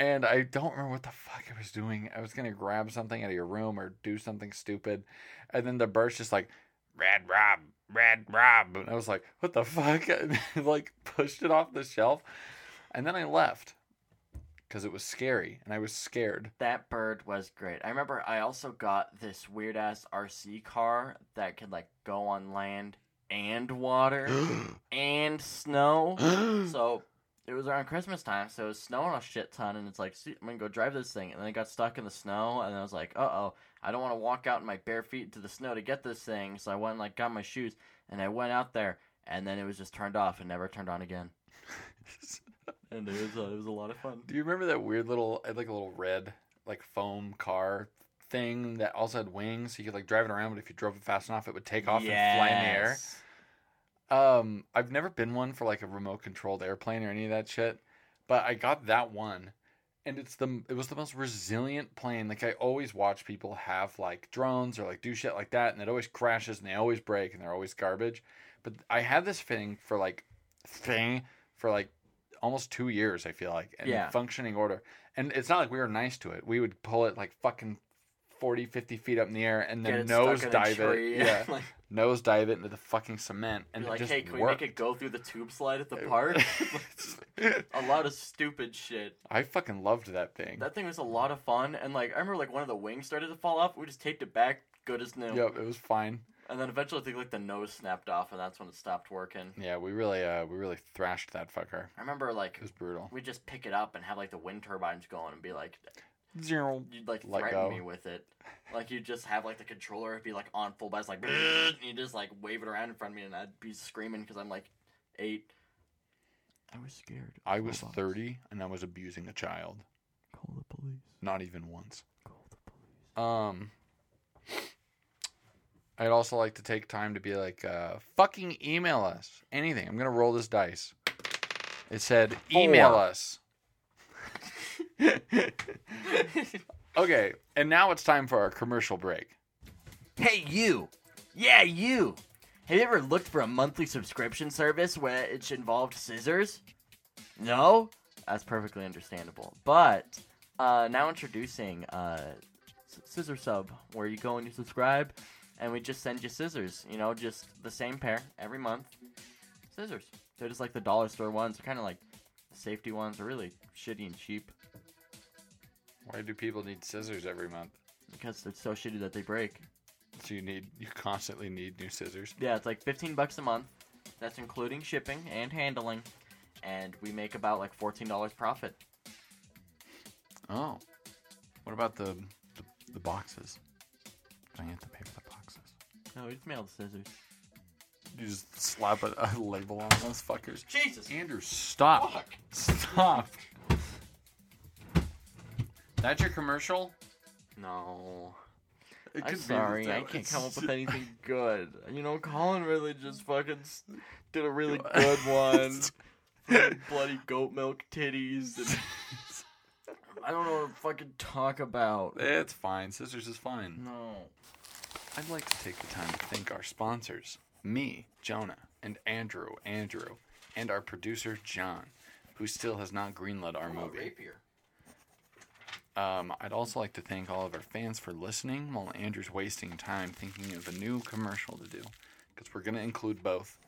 And I don't remember what the fuck I was doing. I was gonna grab something out of your room or do something stupid. And then the bird's just like, Red Rob, Red Rob. And I was like, what the fuck? And like pushed it off the shelf. And then I left. Because it was scary. And I was scared. That bird was great. I remember I also got this weird ass RC car that could like go on land and water and snow. so it was around Christmas time, so it was snowing a shit ton, and it's like, "See, I'm gonna go drive this thing, and then I got stuck in the snow, and I was like, uh oh, I don't want to walk out in my bare feet into the snow to get this thing, so I went and like got my shoes, and I went out there, and then it was just turned off and never turned on again, and it was uh, it was a lot of fun. Do you remember that weird little, I had like a little red, like foam car thing that also had wings? So you could like drive it around, but if you drove it fast enough, it would take off and fly in the air. Um, I've never been one for like a remote controlled airplane or any of that shit, but I got that one, and it's the it was the most resilient plane. Like I always watch people have like drones or like do shit like that, and it always crashes and they always break and they're always garbage. But I had this thing for like thing for like almost two years. I feel like in Yeah. functioning order, and it's not like we were nice to it. We would pull it like fucking 40, 50 feet up in the air and then nose dive it. Yeah, like, nose dive it into the fucking cement, and like, hey, can worked. we make it go through the tube slide at the park? a lot of stupid shit. I fucking loved that thing. That thing was a lot of fun, and like I remember, like one of the wings started to fall off. We just taped it back, good as new. Yep, it was fine. And then eventually, I think like the nose snapped off, and that's when it stopped working. Yeah, we really, uh, we really thrashed that fucker. I remember like It was brutal. we just pick it up and have like the wind turbines going, and be like, Zero. you'd like Let threaten go. me with it. Like you'd just have like the controller be like on full blast, like, and you just like wave it around in front of me, and I'd be screaming because I'm like eight. I was scared. I was Robots. thirty, and I was abusing a child. Call the police. Not even once. Call the police. Um, I'd also like to take time to be like, uh, fucking email us anything. I'm gonna roll this dice. It said email Four. us. okay, and now it's time for our commercial break. Hey, you! Yeah, you! Have you ever looked for a monthly subscription service where it involved scissors? No? That's perfectly understandable. But, uh, now introducing, uh, Scissor Sub, where you go and you subscribe, and we just send you scissors. You know, just the same pair every month. Scissors. They're just like the dollar store ones. They're kind of like safety ones. They're really shitty and cheap Why do people need scissors every month? because they're so shitty that they break. So you need, you constantly need new scissors. Yeah, it's like 15 bucks a month. That's including shipping and handling. And we make about like $14 profit. Oh, what about the the, the boxes? Do I have to pay for the boxes? No, we just mail the scissors. You just slap a, a label on those fuckers. Jesus! Andrew, stop. Fuck. Stop. That's your commercial? No. I'm sorry, I can't come up with anything good. You know, Colin really just fucking did a really good one. bloody goat milk titties. And I don't know what to fucking talk about. Eh, it's fine. Scissors is fine. No. I'd like to take the time to thank our sponsors, me, Jonah, and Andrew, Andrew, and our producer, John, who still has not greenlit our Oh, movie. rapier. Um, I'd also like to thank all of our fans for listening while Andrew's wasting time thinking of a new commercial to do. Because we're going to include both,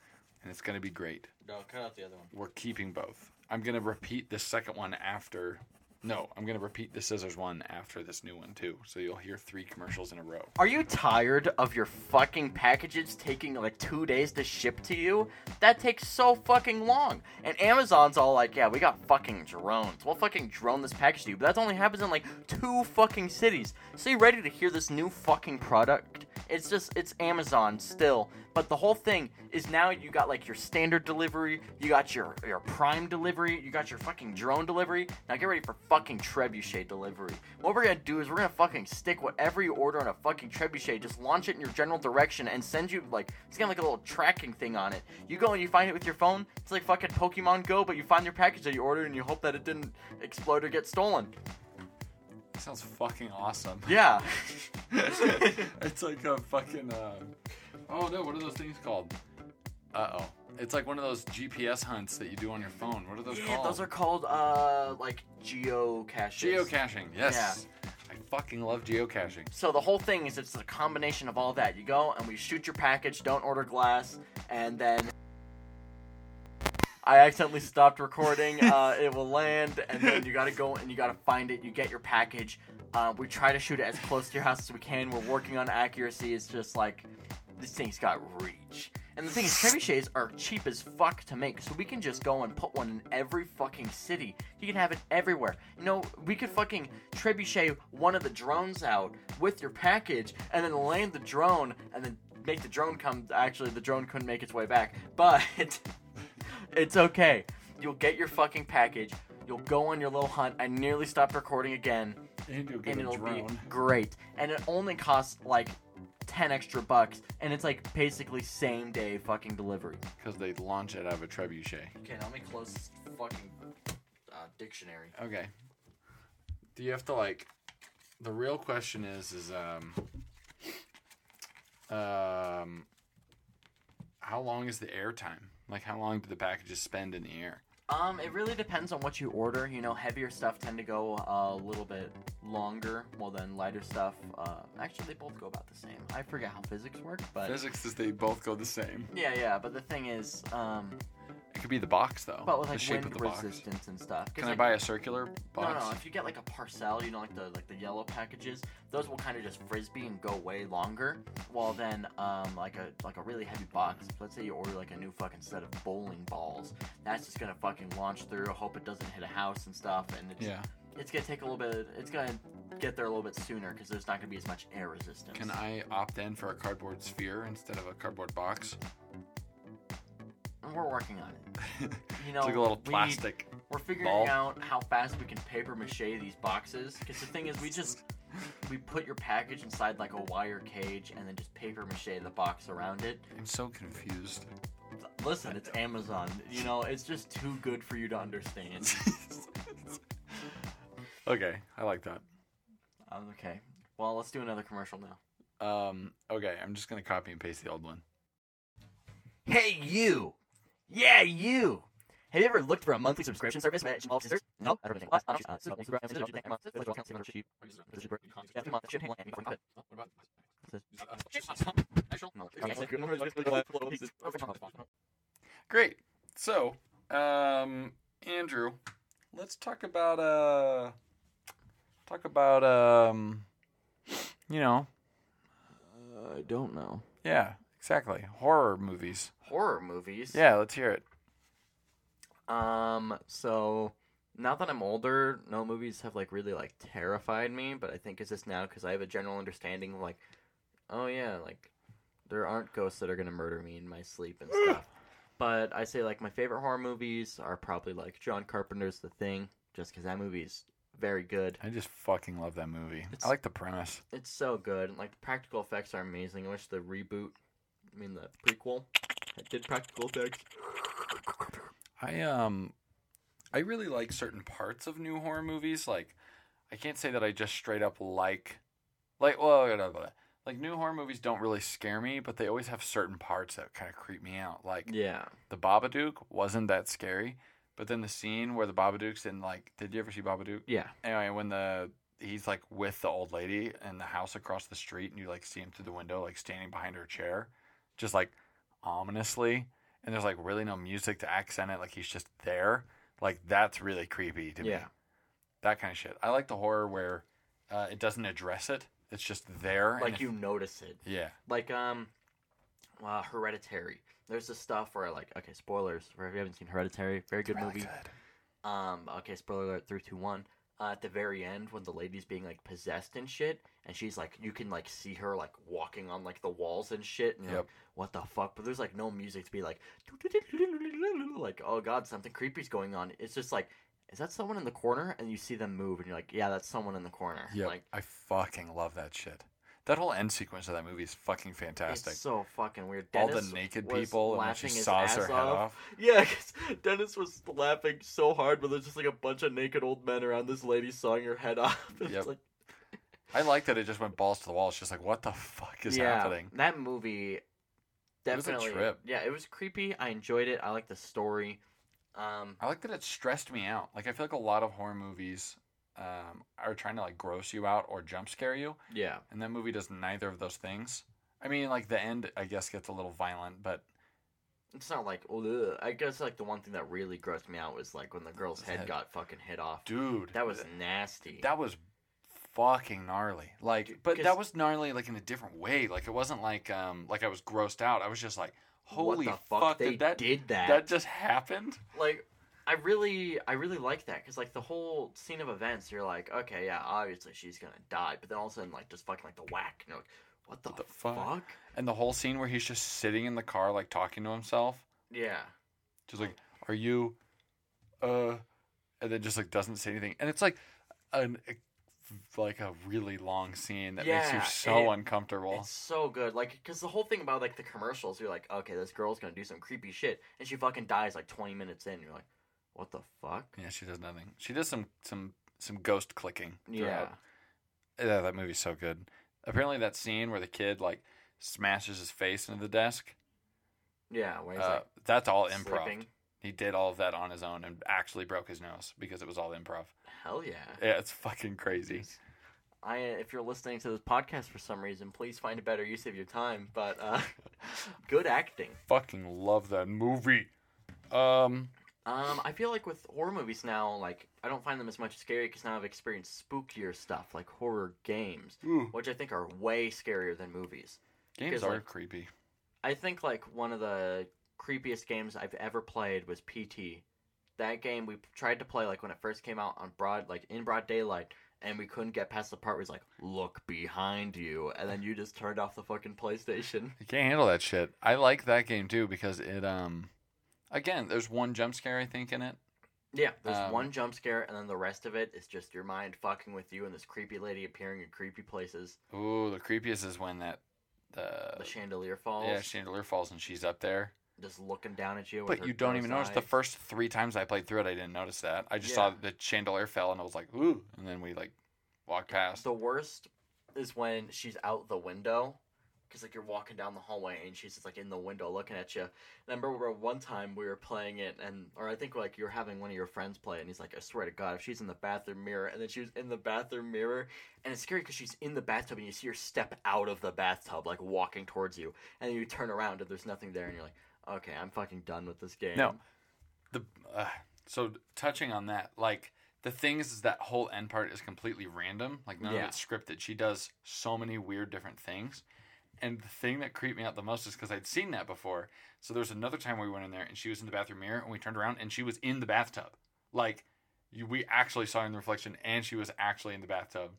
and it's going to be great. No, cut out the other one. We're keeping both. I'm going to repeat the second one after. No, I'm to repeat the scissors one after this new one, too. So you'll hear three commercials in a row. Are you tired of your fucking packages taking like two days to ship to you? That takes so fucking long. And Amazon's all like, yeah, we got fucking drones. We'll fucking drone this package to you. But that only happens in like two fucking cities. So you ready to hear this new fucking product? It's just, it's Amazon still. But the whole thing is now you got like your standard delivery, you got your, your prime delivery, you got your fucking drone delivery. Now get ready for fucking trebuchet delivery. What we're gonna do is we're gonna fucking stick whatever you order on a fucking trebuchet, just launch it in your general direction and send you like it's got like a little tracking thing on it. You go and you find it with your phone. It's like fucking Pokemon Go, but you find your package that you ordered and you hope that it didn't explode or get stolen. Sounds fucking awesome. Yeah. it's like a fucking. Uh... Oh no! What are those things called? Uh oh. It's like one of those GPS hunts that you do on your phone. What are those yeah, called? those are called uh like geocaches. geocaching. Yes. Yeah. I fucking love geocaching. So the whole thing is it's a combination of all that. You go and we shoot your package, don't order glass, and then I accidentally stopped recording. Uh, it will land, and then you gotta go and you gotta find it. You get your package. Uh, we try to shoot it as close to your house as we can. We're working on accuracy. It's just like this thing's got reach. And the thing is, trebuchets are cheap as fuck to make, so we can just go and put one in every fucking city. You can have it everywhere. You know, we could fucking trebuchet one of the drones out with your package, and then land the drone, and then make the drone come. Actually, the drone couldn't make its way back, but it's okay. You'll get your fucking package. You'll go on your little hunt. I nearly stopped recording again, And and it'll drone. be great. And it only costs like ten extra bucks, and it's like basically same day fucking delivery. Because they launch it out of a trebuchet. Okay, now let me close this fucking uh, dictionary. Okay. Do you have to like? The real question is, is um, um, how long is the air time? Like, how long do the packages spend in the air? Um, it really depends on what you order. You know, heavier stuff tend to go a little bit longer, while then lighter stuff. Uh, actually, they both go about the same. I forget how physics work, but Physics is they both go the same. yeah, yeah. But the thing is, um, It could be the box though. but with the like shape wind of the box. resistance and stuff. Can I buy a circular No, box? no. If you get like a parcel, you know, like the like the yellow packages, those will kind of just frisbee and go way longer. While then, um, like a like a really heavy box. Let's say you order like a new fucking set of bowling balls. That's just gonna fucking launch through. Hope it doesn't hit a house and stuff. And it's Yeah. it's gonna take a little bit. It's gonna get there a little bit sooner because there's not gonna be as much air resistance. Can I opt in for a cardboard sphere instead of a cardboard box? We're working on it. You know, it's like a little we- plastic. We're figuring ball. out how fast we can paper mache these boxes. Because the thing is, we just we put your package inside like a wire cage and then just paper mache the box around it. I'm so confused. Listen, it's Amazon. You know, it's just too good for you to understand. okay, I like that. Um, okay. Well, let's do another commercial now. Um, okay, I'm just gonna copy and paste the old one. Hey, you! Yeah, you! Have you ever looked for a monthly subscription service that involves scissors? No, I don't think. Uh, uh, so, uh, Instagram, scissors, everything, every month, like, account, similar to cheap. Scissors, cheaper. Yeah, every month, it should hang anything for Great. So, um, Andrew, let's talk about uh, talk about um, you know, I don't know. yeah, exactly, horror movies. Horror movies? Yeah, let's hear it. Um, so now that I'm older, no movies have like really like terrified me, but I think it's just now because I have a general understanding of like, oh yeah, like there aren't ghosts that are gonna murder me in my sleep and stuff. but I say like my favorite horror movies are probably like John Carpenter's The Thing, just because that movie's very good. I just fucking love that movie. It's- I like the premise. It's so good. Like the practical effects are amazing. I wish the reboot, I mean the prequel, did practical effects. I um I really like certain parts of new horror movies. Like I can't say that I just straight up like like well blah, blah, blah. like new horror movies don't really scare me, but they always have certain parts that kind of creep me out. Like Yeah. the Babadook wasn't that scary, but then the scene where the Babadook's in like did you ever see Babadook? Yeah. Anyway, when the he's like with the old lady in the house across the street and you like see him through the window like standing behind her chair, just like ominously and there's like really no music to accent it like he's just there like that's really creepy to me. Yeah. that kind of shit. I like the horror where uh, it doesn't address it it's just there and Like if- you notice it. yeah. Like um uh, hereditary. There's this stuff where like okay spoilers if you haven't seen hereditary very good Really movie. um okay spoiler alert 321 uh, at the very end when the lady's being like possessed and shit and she's like you can like see her like walking on like the walls and shit and you're Yep. like what the fuck? But there's like no music to be like like oh god something creepy's going on. It's just like is that someone in the corner? And you see them move and you're like yeah that's someone in the corner. Yeah like i fucking love that shit that whole end sequence of that movie is fucking fantastic It's so fucking weird. all the naked people and she saws her head off Yeah, 'cause Dennis was laughing so hard, but there's just like a bunch of naked old men around this lady sawing her head off. It's Yep. like I like that it just went balls to the wall. It's just like, what the fuck is yeah, happening? That movie It was a definitely trip. Yeah, it was creepy. I enjoyed it. I like the story. Um I like that it stressed me out. Like I feel like a lot of horror movies um, are trying to like gross you out or jump scare you, yeah. and that movie does neither of those things. I mean, like the end, I guess gets a little violent, but It's not like ugh. I guess like the one thing that really grossed me out was like when the girl's head head. got fucking hit off. dude, That was nasty. that was fucking gnarly. Like, Dude, but that was gnarly like in a different way. Like it wasn't like um like I was grossed out. I was just like, holy fuck, fuck, they did that did that? that just happened? like I really I really like that because like the whole scene of events, you're like, okay, yeah, obviously she's gonna die, but then all of a sudden like just fucking like the whack, and you're like, what the, What the fuck? fuck? And the whole scene where he's just sitting in the car like talking to himself. Yeah, just like are you uh and then just like doesn't say anything and it's like an like a really long scene that makes you so it- uncomfortable it's so good. Like, because the whole thing about like the commercials, you're like, okay, this girl's gonna do some creepy shit, and she fucking dies like 20 minutes in. You're like, what the fuck? yeah she does nothing she does some some some ghost clicking Yeah, throughout. yeah that movie's so good apparently that scene where the kid like smashes his face into the desk yeah. Where he's uh, that's all improv slipping. he did all of that on his own and actually broke his nose because it was all improv Hell yeah. yeah it's fucking crazy I, if you're listening to this podcast for some reason, please find a better use of your time. But uh, good acting. fucking love that movie um Um, I feel like with horror movies now, like I don't find them as much scary because now I've experienced spookier stuff like horror games, ooh, which I think are way scarier than movies. games are like, creepy I think like one of the creepiest games I've ever played was PT. That game we tried to play like when it first came out on broad like in broad daylight and we couldn't get past the part where it's like look behind you and then you just turned off the fucking PlayStation. You can't handle that shit. I like that game too because it um again, there's one jump scare I think in it. Yeah, there's Um, one jump scare and then the rest of it is just your mind fucking with you and this creepy lady appearing in creepy places. Ooh, the creepiest is when that the, the chandelier falls, yeah chandelier falls and she's up there. just looking down at you. with But you don't even gross notice the first three times I played through it. I didn't notice that. I just Yeah. saw the chandelier fell and I was like, ooh, and then we like walked past. The worst is when she's out the window, because like you're walking down the hallway and she's just like in the window looking at you. And I remember one time we were playing it, and or I think like you're having one of your friends play, it, and he's like, "I swear to God, if she's in the bathroom mirror," and then she was in the bathroom mirror, and it's scary because she's in the bathtub and you see her step out of the bathtub like walking towards you, and then you turn around and there's nothing there, and you're like, "Okay, I'm fucking done with this game." No. the uh, so touching on that, like the thing is, is that whole end part is completely random. Like none Yeah. of it's scripted. She does so many weird different things. And the thing that creeped me out the most is because I'd seen that before. So there was another time we went in there and she was in the bathroom mirror and we turned around and she was in the bathtub. Like you, we actually saw her in the reflection and she was actually in the bathtub.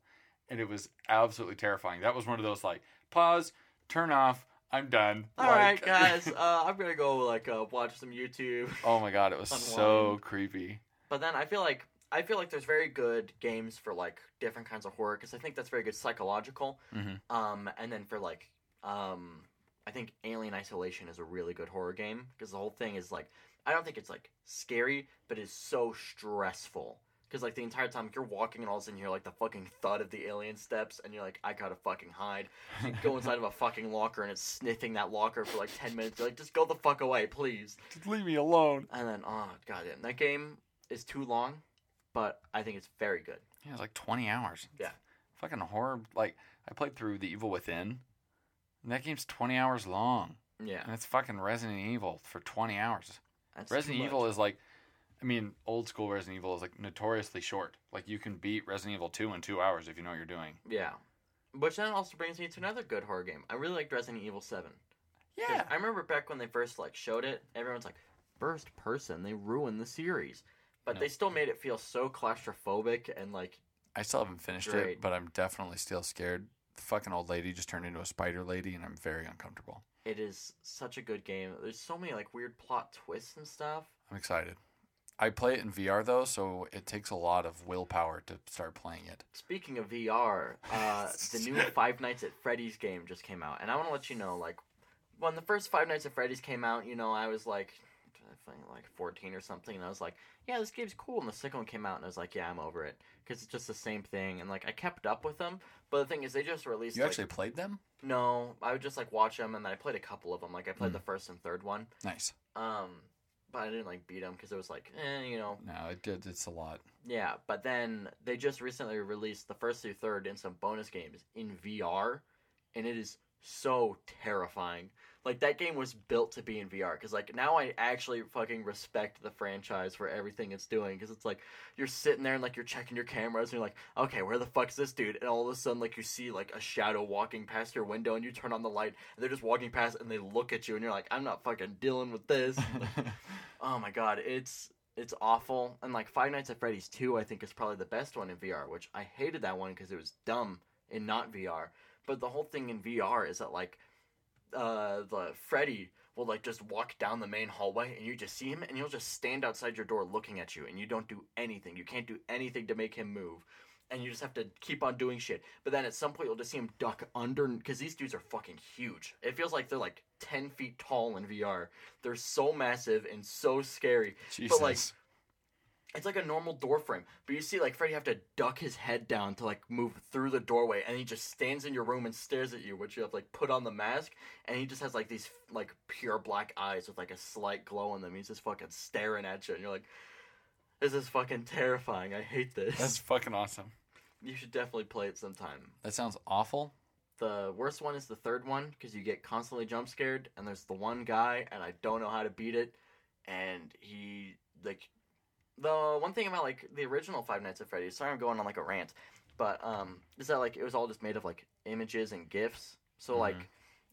And it was absolutely terrifying. That was one of those like pause, turn off, I'm done. All Like- right, guys, uh, I'm gonna go like uh, watch some YouTube. oh my god, it was so creepy. But then I feel like I feel like there's very good games for like different kinds of horror because I think that's very good psychological. Mhm. Um, and then for like, um, I think Alien Isolation is a really good horror game because the whole thing is like I don't think it's like scary, but it's so stressful. Because like the entire time you're walking and all of a sudden you hear like the fucking thud of the alien steps and you're like I gotta fucking hide. You go inside of a fucking locker and it's sniffing that locker for like ten minutes. You're like just go the fuck away, please. Just leave me alone. And then, oh god, damn, that game is too long, but I think it's very good. Yeah, it's like 20 hours. Yeah. Fucking horror. Like, I played through The Evil Within, and that game's 20 hours long. Yeah, And it's fucking Resident Evil for 20 hours. that's Resident Evil is like, I mean, old school Resident Evil is like notoriously short. Like, you can beat Resident Evil 2 in two hours if you know what you're doing. yeah. Which then also brings me to another good horror game. I really liked Resident Evil 7. Yeah. I remember back when they first like showed it, everyone's like, first person, they ruined the series. But No. they still made it feel so claustrophobic and like, I still haven't finished it, but I'm definitely still scared. The fucking old lady just turned into a spider lady, and I'm very uncomfortable. it is such a good game. There's so many like weird plot twists and stuff. I'm excited. I play it in VR though, so it takes a lot of willpower to start playing it. Speaking of VR, uh, the new Five Nights at Freddy's game just came out, and I want to let you know, like, when the first Five Nights at Freddy's came out, you know, I was like, I think like 14 or something, and I was like, yeah, this game's cool. And the second one came out, and I was like, yeah, I'm over it because it's just the same thing. And like I kept up with them, but the thing is, they just released. You like- actually played them? no, I would just like watch them, and then I played a couple of them. Like I played Hmm. the first and third one, Nice. um, but I didn't like beat them because it was like, eh, you know, No, it did. It's a lot. yeah. But then they just recently released the first through third and some bonus games in VR, and it is so terrifying. Like that game was built to be in VR because like now I actually fucking respect the franchise for everything it's doing because it's like you're sitting there and like you're checking your cameras and you're like okay where the fuck's this dude and all of a sudden like you see like a shadow walking past your window and you turn on the light and they're just walking past and they look at you and you're like I'm not fucking dealing with this. oh my god, it's it's awful. And like Five Nights at Freddy's 2, I think is probably the best one in VR, which I hated that one because it was dumb in not VR. But the whole thing in VR is that like uh the Freddy will like just walk down the main hallway and you just see him and he'll just stand outside your door looking at you and you don't do anything. You can't do anything to make him move. And you just have to keep on doing shit. But then at some point you'll just see him duck under because these dudes are fucking huge. It feels like they're like ten feet tall in VR. They're so massive and so scary. Jesus. But like it's like a normal door frame, but you see like Freddy have to duck his head down to like move through the doorway, and he just stands in your room and stares at you, which you have like put on the mask, and he just has like these like pure black eyes with like a slight glow in them. He's just fucking staring at you, and you're like, "This is fucking terrifying. I hate this." That's fucking awesome. You should definitely play it sometime. That sounds awful. The worst one is the third one because you get constantly jump scared, and there's the one guy, and I don't know how to beat it, and he like the one thing about like the original Five Nights at Freddy's. Sorry, I'm going on like a rant, but um, is that like it was all just made of like images and gifs. So like Mhm.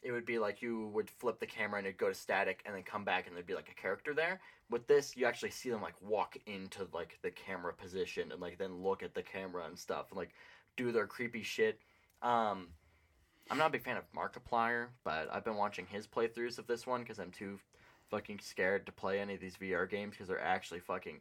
it would be like you would flip the camera and it'd go to static and then come back and there'd be like a character there. With this, you actually see them like walk into like the camera position and like then look at the camera and stuff and like do their creepy shit. Um, I'm not a big fan of Markiplier, but I've been watching his playthroughs of this one because I'm too fucking scared to play any of these VR games because they're actually fucking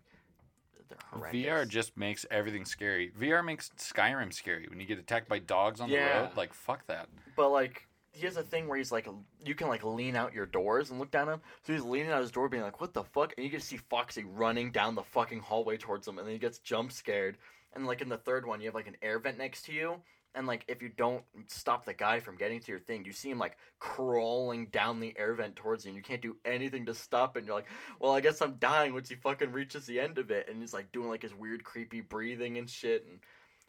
they're horrendous. VR just makes everything scary. VR makes Skyrim scary when you get attacked by dogs on the road. Like fuck that. But like, he has a thing where he's like, you can like lean out your doors and look down him. So he's leaning out his door, being like, "What the fuck?" And you get to see Foxy running down the fucking hallway towards him, and then he gets jump scared. And like in the third one, you have like an air vent next to you, and like if you don't stop the guy from getting to your thing, you see him like crawling down the air vent towards you, and you can't do anything to stop it. And you're like, "Well, I guess I'm dying." Once he fucking reaches the end of it, and he's like doing like his weird, creepy breathing and shit, and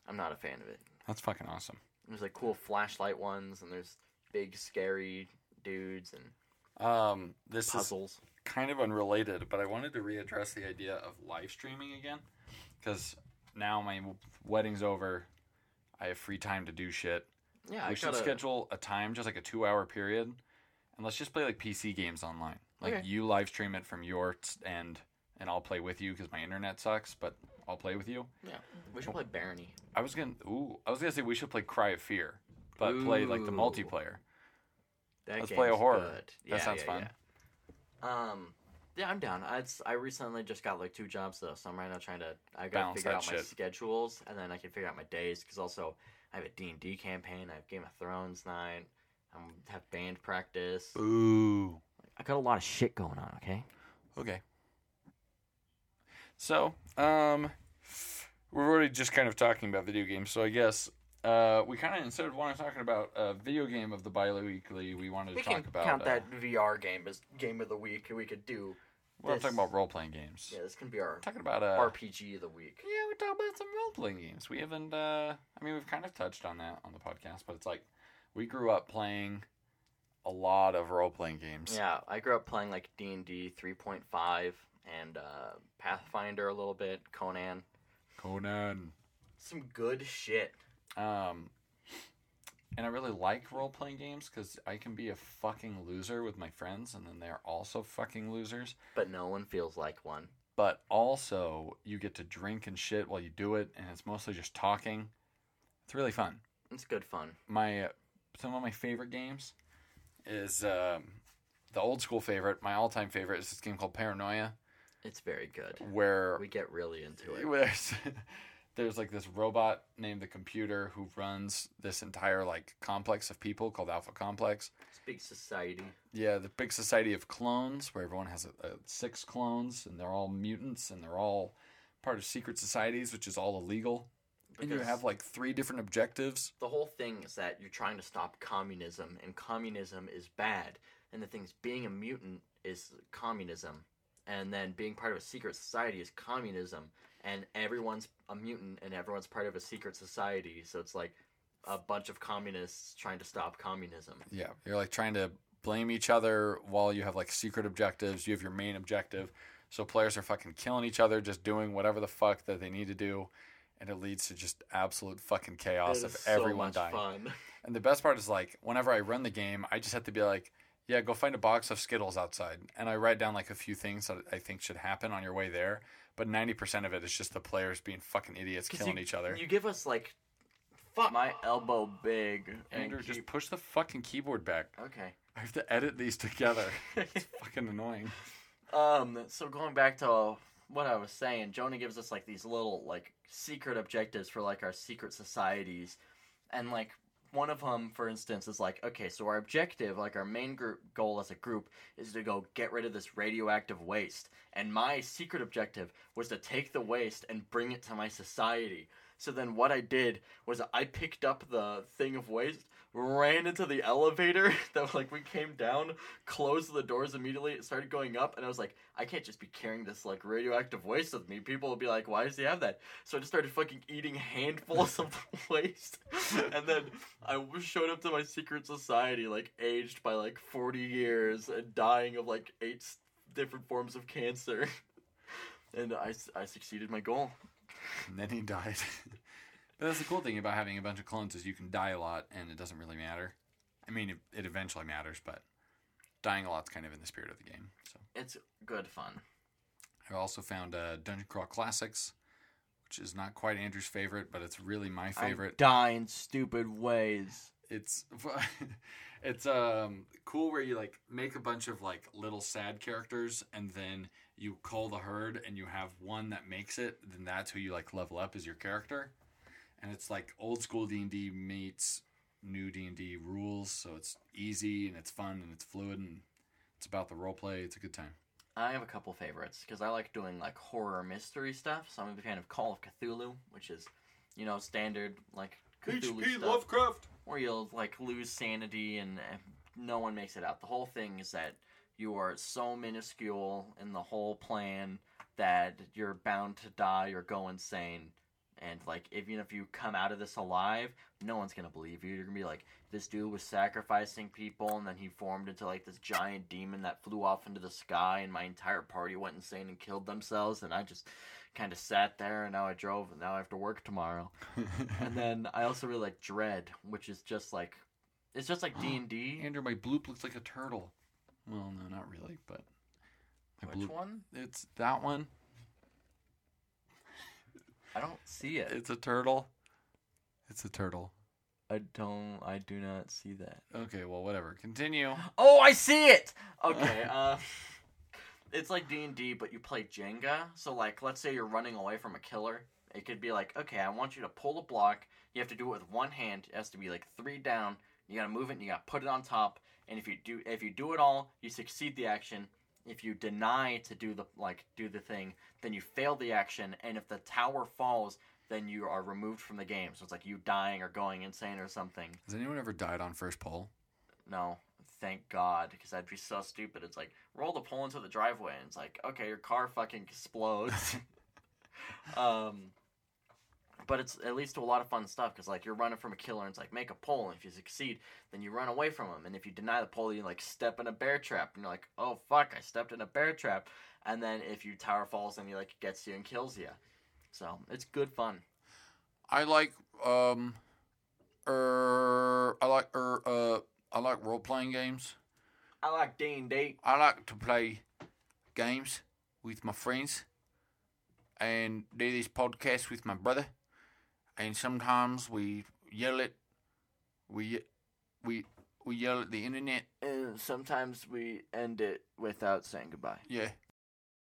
I'm not a fan of it. That's fucking awesome. There's like cool flashlight ones, and there's big scary dudes and Um, this is puzzles. kind of unrelated, but I wanted to readdress the idea of live streaming again because now my wedding's over. I have free time to do shit. Yeah, I we should gotta, schedule a time, just like a two-hour period, and let's just play like PC games online. Like Okay. you live stream it from your end, and I'll play with you because my internet sucks, but I'll play with you. Yeah, we should play Barony. I was gonna, ooh, I was gonna say we should play Cry of Fear, but play like the multiplayer. That Let's play a horror. good. That sounds yeah, fun. yeah. Um, yeah, I'm down. I I recently just got like two jobs though, so I'm right now trying to I gotta Balance figure that out my shit. schedules, and then I can figure out my days because also I have a D and D campaign, I have Game of Thrones night, I have band practice. Ooh. I got a lot of shit going on. Okay. Okay. So, um, we're already just kind of talking about video games. So I guess uh, we kind of instead of wanting to talking about a video game of the bi-weekly, we wanted to We talk can about count uh, that VR game as game of the week, we could do. Well, I'm talking about role playing games. Yeah, this can be our talking about uh, RPG of the week. Yeah, we talk about some role playing games. We haven't. Uh, I mean, we've kind of touched on that on the podcast, but it's like we grew up playing a lot of role playing games. Yeah, I grew up playing like D and D 3.5 and uh, Pathfinder a little bit, Conan. Conan. Some good shit. Um, and I really like role playing games because I can be a fucking loser with my friends, and then they're also fucking losers. but no one feels like one. But also, you get to drink and shit while you do it, and it's mostly just talking. It's really fun. It's good fun. My uh, some of my favorite games is um, the old school favorite. My all time favorite is this game called Paranoia, It's very good. where We get really into it. There's like this robot named the computer who runs this entire like complex of people called Alpha Complex. It's big society. Yeah, the big society of clones, where everyone has a, a six clones, and they're all mutants, and they're all part of secret societies, which is all illegal. and you have like three different objectives. the whole thing is that you're trying to stop communism, and communism is bad. And the thing is, being a mutant is communism, and then being part of a secret society is communism. And everyone's a mutant, and everyone's part of a secret society. So it's like a bunch of communists trying to stop communism. Yeah, you're like trying to blame each other while you have like secret objectives. You have your main objective. So players are fucking killing each other, just doing whatever the fuck that they need to do. And it leads to just absolute fucking chaos of so everyone much dying. fun. And the best part is like whenever I run the game, I just have to be like, yeah, go find a box of Skittles outside, and I write down like a few things that I think should happen on your way there. But ninety percent of it is just the players being fucking idiots, killing you, each other. You give us like, fuck my elbow big. and Andrew, just keep- push the fucking keyboard back. okay. I have to edit these together. it's fucking annoying. Um, so going back to what I was saying, Jonah gives us like these little like secret objectives for like our secret societies, and like one of them, for instance, is like okay, so our objective, like our main group goal as a group, is to go get rid of this radioactive waste, and my secret objective was to take the waste and bring it to my society. So then what I did was I picked up the thing of waste, ran into the elevator that like we came down, closed the doors immediately, it started going up, and I was like, I can't just be carrying this like radioactive waste with me. People will be like, why does he have that? So I just started fucking eating handfuls of waste. And then I showed up to my secret society, like aged by like 40 years and dying of like eight different forms of cancer. And I I succeeded my goal. And then he died. but that's the cool thing about having a bunch of clones is you can die a lot and it doesn't really matter. I mean, it, it eventually matters, but dying a lot's kind of in the spirit of the game. So It's good fun. I've also found uh, Dungeon Crawl Classics, which is not quite Andrew's favorite, but it's really my favorite. die in stupid ways. it's it's um cool where you like make a bunch of like little sad characters and then you call the herd and you have one that makes it then that's who you like level up as your character and it's like old school d&d meets new d&d rules so it's easy and it's fun and it's fluid and it's about the role play it's a good time I have a couple favorites because I like doing like horror mystery stuff. So I'm a big fan of Call of Cthulhu, which is, you know, standard like Cthulhu stuff, lovecraft where you'll like lose sanity and uh, no one makes it out. The whole thing is that you are so minuscule in the whole plan that you're bound to die or go insane. And like, even if you come out of this alive, no one's gonna believe you. You're gonna be like, this dude was sacrificing people, and then he formed into like this giant demon that flew off into the sky, and my entire party went insane and killed themselves. And I just kind of sat there, and now I drove, and now I have to work tomorrow. and then I also really like Dread, which is just like, it's just like D and D. andrew my bloop looks like a turtle well no not really but my Which bloop- one? it's that one I don't see it. It's a turtle. It's a turtle. I don't. I do not see that. Okay, well, whatever. Continue. Oh, I see it. Okay. uh, it's like D and D, but you play Jenga. So, like, let's say you're running away from a killer. It could be like, okay, I want you to pull a block. You have to do it with one hand. It has to be like three down. You gotta move it. and You gotta put it on top. And if you do, if you do it all, you succeed the action. If you deny to do the like do the thing, then you fail the action. And if the tower falls, then you are removed from the game. So it's like you dying or going insane or something. Has anyone ever died on first pull? No, thank God, because that'd be so stupid. It's like roll the pole into the driveway, and it's like, okay, your car fucking explodes. um, but it's at least a lot of fun stuff because like you're running from a killer, and it's like make a pole, and if you succeed, then you run away from him, and if you deny the pole, you like step in a bear trap, and you're like, oh fuck, I stepped in a bear trap, and then if you tower falls, then he like gets you and kills you. So it's good fun. I like um, er, I like er, uh, I like role playing games. I like D and D. I like to play games with my friends and do these podcasts with my brother. And sometimes we yell at we we we yell at the internet. And sometimes we end it without saying goodbye. Yeah,